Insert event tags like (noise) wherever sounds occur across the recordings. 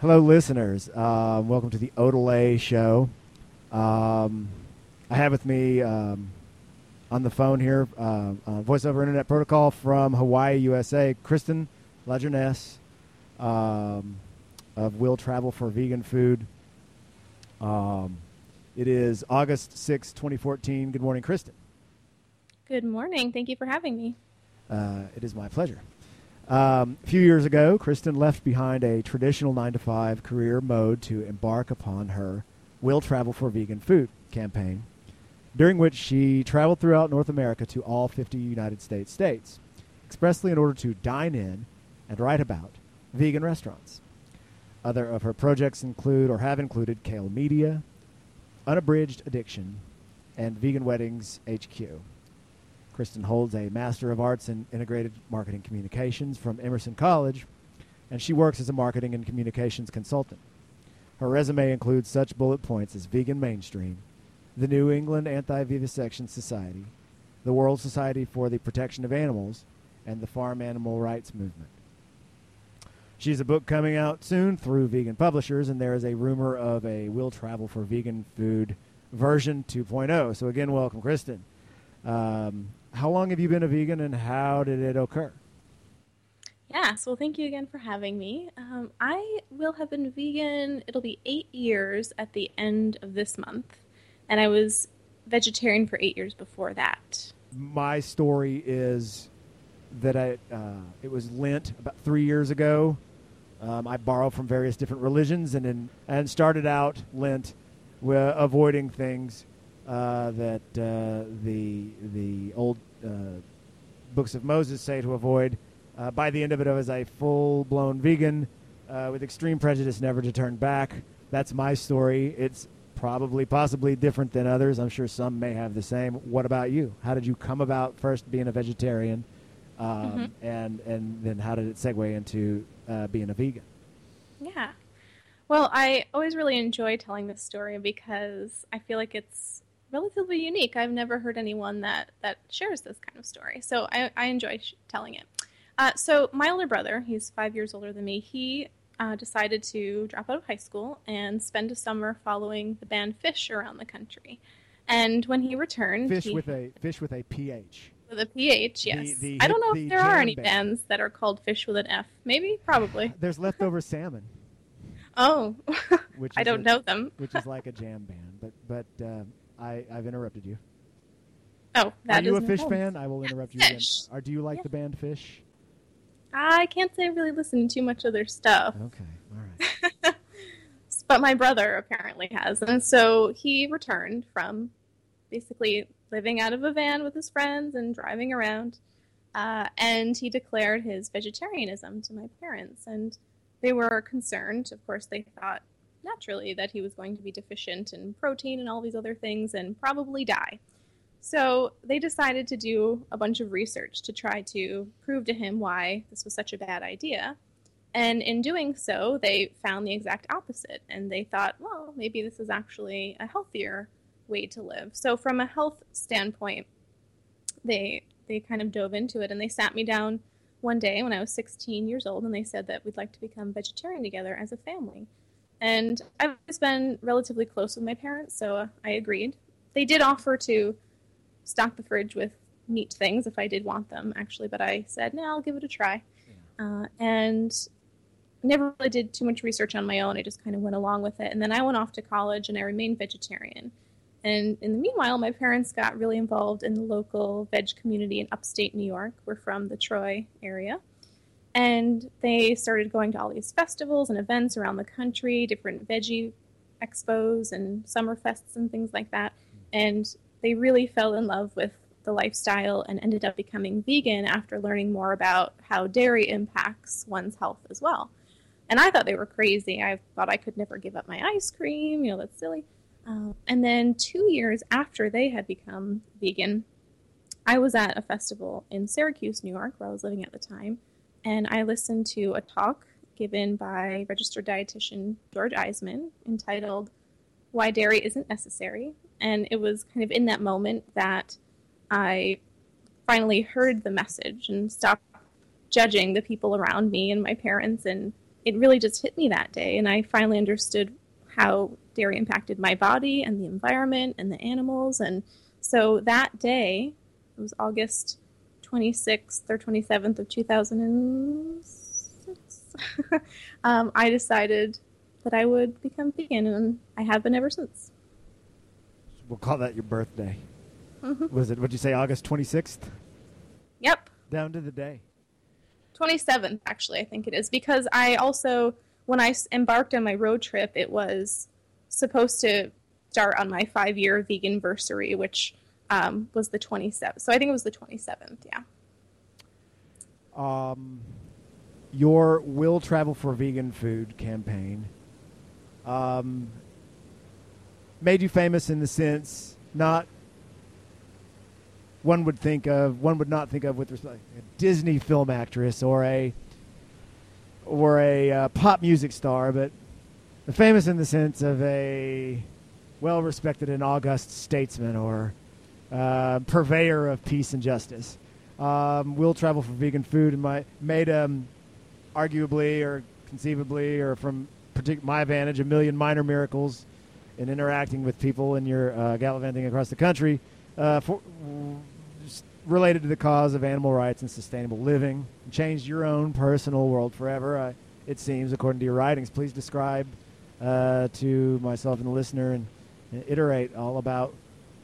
Hello, listeners. Uh, welcome to the Odelay Show. Um, I have with me um, on the phone here, uh, uh, voice over internet protocol from Hawaii, USA, Kristen Lajeunesse um, of Will Travel for Vegan Food. Um, it is August 6, 2014. Good morning, Kristen. Good morning. Thank you for having me. Uh, it is my pleasure. Um, a few years ago, Kristen left behind a traditional 9 to 5 career mode to embark upon her Will Travel for Vegan Food campaign, during which she traveled throughout North America to all 50 United States states, expressly in order to dine in and write about vegan restaurants. Other of her projects include or have included Kale Media, Unabridged Addiction, and Vegan Weddings HQ. Kristen holds a Master of Arts in Integrated Marketing Communications from Emerson College, and she works as a marketing and communications consultant. Her resume includes such bullet points as Vegan Mainstream, the New England Anti Vivisection Society, the World Society for the Protection of Animals, and the Farm Animal Rights Movement. She has a book coming out soon through vegan publishers, and there is a rumor of a Will Travel for Vegan Food version 2.0. So, again, welcome, Kristen. Um, how long have you been a vegan and how did it occur? Yes, so thank you again for having me. Um, I will have been vegan, it'll be eight years at the end of this month, and I was vegetarian for eight years before that. My story is that I, uh, it was Lent about three years ago. Um, I borrowed from various different religions and, in, and started out Lent avoiding things uh, that uh, the the old uh, books of Moses say to avoid. Uh, by the end of it, I was a full blown vegan uh, with extreme prejudice, never to turn back. That's my story. It's probably, possibly different than others. I'm sure some may have the same. What about you? How did you come about first being a vegetarian, um, mm-hmm. and and then how did it segue into being a vegan? Yeah. Well, I always really enjoy telling this story because I feel like it's relatively unique. I've never heard anyone that that shares this kind of story, so I, I enjoy sh- telling it. Uh, so my older brother, he's five years older than me. He uh, decided to drop out of high school and spend a summer following the band Phish around the country. And when he returned, Fish he, with a Phish with a PH. With a PH, yes. The, the, I don't know if there are any band. bands that are called Fish with an F. Maybe, probably. (laughs) There's leftover salmon. Oh, (laughs) which I don't a, know them. which is like a jam band, but but uh, I, I've interrupted you. Oh, that Are you a Phish fan? I will interrupt you again. Or do you like yeah. the band Phish? I can't say I really listen to too much of their stuff. Okay, all right. (laughs) but my brother apparently has, and so he returned from basically living out of a van with his friends and driving around, uh, and he declared his vegetarianism to my parents, and they were concerned. Of course, they thought naturally that he was going to be deficient in protein and all these other things and probably die. So they decided to do a bunch of research to try to prove to him why this was such a bad idea. And in doing so, they found the exact opposite. And they thought, well, maybe this is actually a healthier way to live. So, from a health standpoint, they they kind of dove into it and they sat me down one day when I was 16 years old and they said that we'd like to become vegetarian together as a family. And I've always been relatively close with my parents, so uh, I agreed. They did offer to stock the fridge with meat things if I did want them, actually, but I said, no, I'll give it a try. Yeah. Uh, and never really did too much research on my own. I just kind of went along with it. And then I went off to college and I remained vegetarian. And in the meanwhile, my parents got really involved in the local veg community in upstate New York. We're from the Troy area. And they started going to all these festivals and events around the country, different veggie expos and summer fests and things like that. And they really fell in love with the lifestyle and ended up becoming vegan after learning more about how dairy impacts one's health as well. And I thought they were crazy. I thought I could never give up my ice cream. You know, that's silly. Um, and then two years after they had become vegan, I was at a festival in Syracuse, New York, where I was living at the time and I listened to a talk given by registered dietitian George Eisman entitled Why Dairy Isn't Necessary. And it was kind of in that moment that I finally heard the message and stopped judging the people around me and my parents and it really just hit me that day, and I finally understood how dairy impacted my body and the environment and the animals. And so that day, it was August 26th or 27th of 2006, (laughs) um, I decided that I would become vegan, and I have been ever since. We'll call that your birthday. Mhm. Was it? What'd you say? August twenty sixth. Yep. Down to the day. 27th actually i think it is because i also when I embarked on my road trip it was supposed to start on my five year vegan anniversary which um, was the 27th so i think it was the 27th yeah. Um, your "Will Travel for Vegan Food" campaign um, made you famous in the sense not one would think of one would not think of with respect a Disney film actress or a or a uh, pop music star, but famous in the sense of a well respected and august statesman or uh, purveyor of peace and justice. Um, will travel for vegan food and my made um, arguably or conceivably or from partic- my vantage a million minor miracles in interacting with people in your uh, gallivanting across the country uh, for, related to the cause of animal rights and sustainable living. Changed your own personal world forever, it seems, according to your writings. Please describe uh, to myself and the listener and, and iterate all about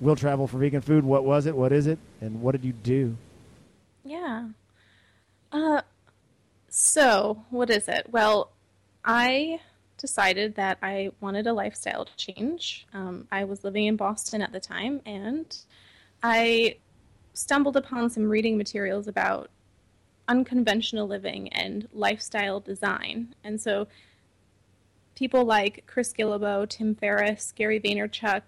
Will Travel for Vegan Food. What was it? What is it? And what did you do? yeah uh, so what is it well i decided that i wanted a lifestyle change um, i was living in boston at the time and i stumbled upon some reading materials about unconventional living and lifestyle design. And so people like Chris Guillebeau, Tim Ferriss, Gary Vaynerchuk,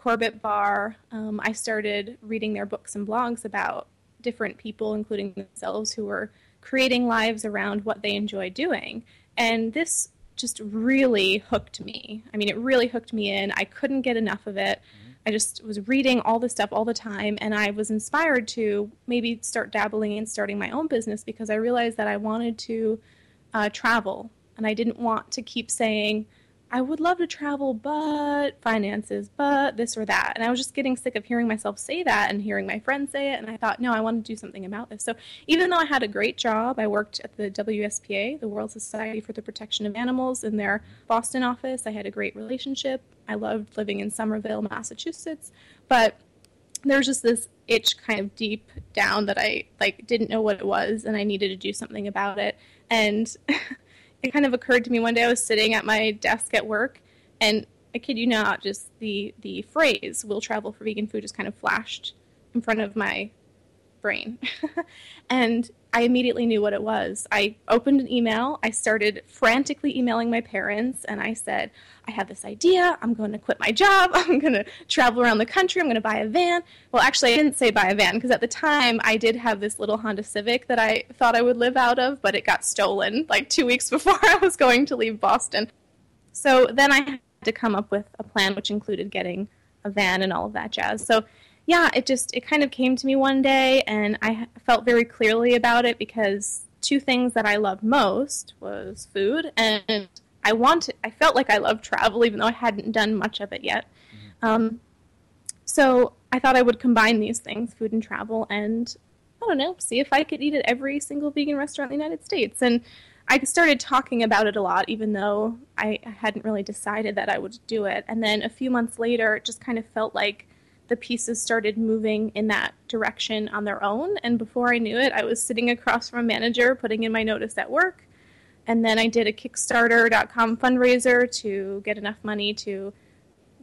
Corbett Barr, um, I started reading their books and blogs about different people, including themselves, who were creating lives around what they enjoy doing. And this just really hooked me. I mean, it really hooked me in. I couldn't get enough of it. I just was reading all this stuff all the time, and I was inspired to maybe start dabbling in starting my own business because I realized that I wanted to uh, travel, and I didn't want to keep saying, I would love to travel, but finances, but this or that. And I was just getting sick of hearing myself say that and hearing my friends say it. And I thought, no, I want to do something about this. So even though I had a great job, I worked at the WSPA, the World Society for the Protection of Animals, in their Boston office. I had a great relationship. I loved living in Somerville, Massachusetts. But there's just this itch kind of deep down that I like didn't know what it was and I needed to do something about it. And (laughs) it kind of occurred to me one day I was sitting at my desk at work and I kid you not, just the the phrase "will travel for vegan food" just kind of flashed in front of my brain, (laughs) and I immediately knew what it was. I opened an email. I started frantically emailing my parents, and I said, "I have this idea. I'm going to quit my job. (laughs) I'm going to travel around the country. I'm going to buy a van." Well, actually, I didn't say buy a van because at the time I did have this little Honda Civic that I thought I would live out of, but it got stolen like two weeks (laughs) before I was going to leave Boston. So then I had to come up with a plan, which included getting a van and all of that jazz. So yeah, it just it kind of came to me one day, and I felt very clearly about it because two things that I loved most was food, and I wanted. I felt like I loved travel, even though I hadn't done much of it yet. Um, so I thought I would combine these things, food and travel, and I don't know, see if I could eat at every single vegan restaurant in the United States. And I started talking about it a lot, even though I hadn't really decided that I would do it. And then a few months later, it just kind of felt like the pieces started moving in that direction on their own. And before I knew it, I was sitting across from a manager putting in my notice at work. And then I did a Kickstarter.com fundraiser to get enough money to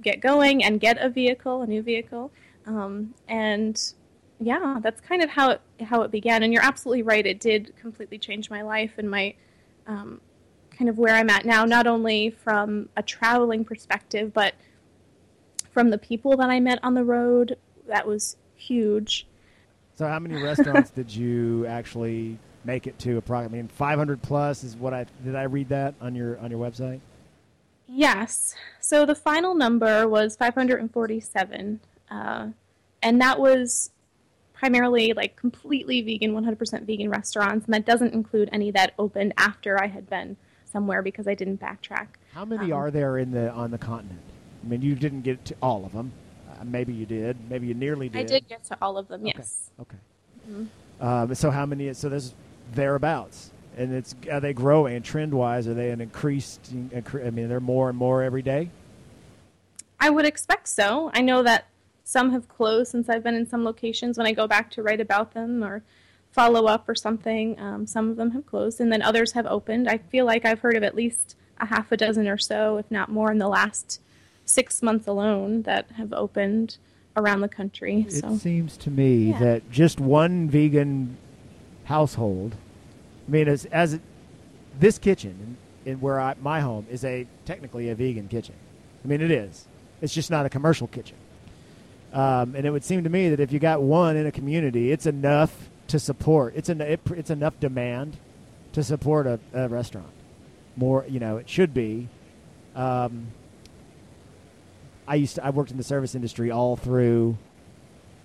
get going and get a vehicle, a new vehicle. Um, and yeah, that's kind of how it, how it began. And you're absolutely right; it did completely change my life and my um, kind of where I'm at now. Not only from a traveling perspective, but from the people that I met on the road. That was huge. So, how many restaurants did you actually make it to? Approximately, I mean, 500 plus is what I did. I read that on your on your website. Yes. So the final number was 547, uh, and that was primarily like completely vegan, 100% vegan restaurants, and that doesn't include any that opened after I had been somewhere because I didn't backtrack. How many Um, are there in the on the continent? I mean, you didn't get to all of them. Uh, maybe you did. Maybe you nearly did. I did get to all of them. Okay. Yes. Okay. Mhm. Um, so how many? So there's thereabouts, and it's are they growing trend wise? Are they an increased? incre- I mean, they're more and more every day. I would expect so. I know that some have closed since I've been in some locations. When I go back to write about them or follow up or something, um, some of them have closed, and then others have opened. I feel like I've heard of at least a half a dozen or so, if not more, in the last six months alone that have opened around the country. It so seems to me Yeah. that just one vegan household. I mean, as as it, this kitchen in, in where I, my home is a technically a vegan kitchen. I mean, it is. It's just not a commercial kitchen. Um, and it would seem to me that if you got one in a community, it's enough to support. It's an it, it's enough demand to support a, a restaurant. More, you know, it should be. Um, I used to, I worked in the service industry all through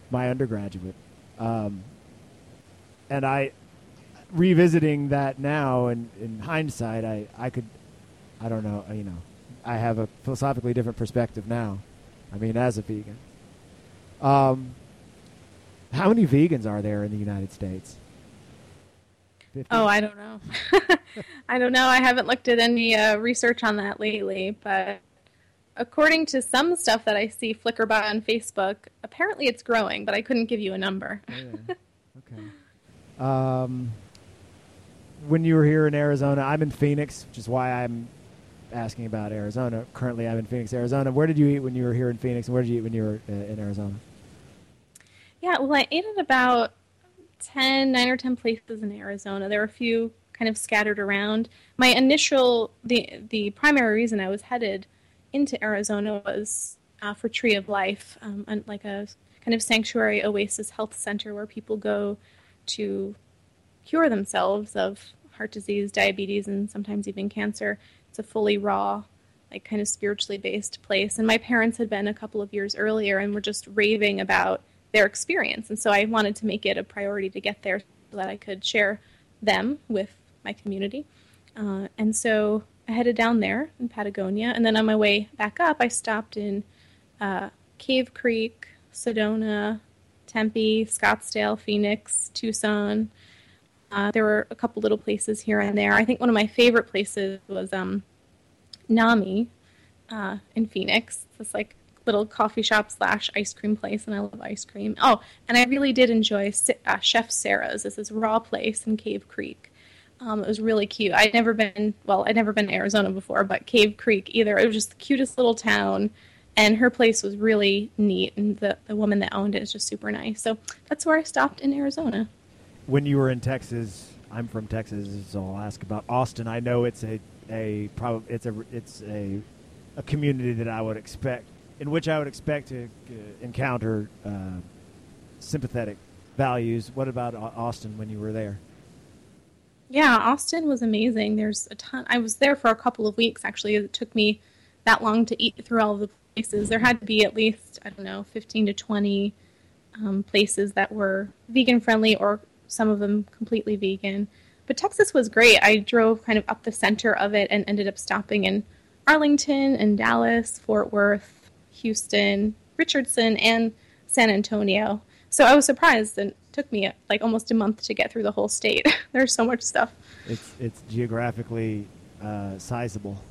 my undergraduate, um, and I revisiting that now and in hindsight, I I could, I don't know, you know, I have a philosophically different perspective now. I mean, as a vegan. Um, how many vegans are there in the United States? 50? Oh, I don't know. (laughs) I don't know. I haven't looked at any uh, research on that lately, but according to some stuff that I see flicker by on Facebook, apparently it's growing, but I couldn't give you a number. Yeah. (laughs) Okay. Um, when you were here in Arizona, I'm in Phoenix, which is why I'm asking about Arizona. Currently, I'm in Phoenix, Arizona. Where did you eat when you were here in Phoenix, and where did you eat when you were uh, in Arizona? Yeah, well, I ate at about 10, 9 or 10 places in Arizona. There were a few kind of scattered around. My initial, the, the primary reason I was headed into Arizona was uh, for Tree of Life, um, like a kind of sanctuary oasis health center where people go to cure themselves of heart disease, diabetes, and sometimes even cancer. It's a fully raw, like kind of spiritually based place. And my parents had been a couple of years earlier and were just raving about their experience. And so I wanted to make it a priority to get there so that I could share them with my community. Uh, and so I headed down there in Patagonia. And then on my way back up, I stopped in uh, Cave Creek, Sedona, Tempe, Scottsdale, Phoenix, Tucson. Uh, there were a couple little places here and there. I think one of my favorite places was um, Nami uh, in Phoenix. It's this like little coffee shop slash ice cream place, and I love ice cream. Oh, and I really did enjoy uh, Chef Sarah's. This is raw place in Cave Creek. Um, it was really cute. I'd never been well, I'd never been to Arizona before, but Cave Creek either. It was just the cutest little town, and her place was really neat, and the the woman that owned it is just super nice. So that's where I stopped in Arizona. When you were in Texas, I'm from Texas, so I'll ask about Austin. I know it's a a prob- it's a it's a a community that I would expect in which I would expect to uh, encounter uh, sympathetic values. What about Austin when you were there? Yeah, Austin was amazing. There's a ton. I was there for a couple of weeks actually. It took me that long to eat through all the places. There had to be at least I don't know, 15 to 20 um, places that were vegan friendly, or some of them completely vegan. But Texas was great. I drove kind of up the center of it and ended up stopping in Arlington and Dallas, Fort Worth, Houston, Richardson, and San Antonio. So I was surprised and took me like almost a month to get through the whole state. (laughs) There's so much stuff. It's it's geographically uh, sizable.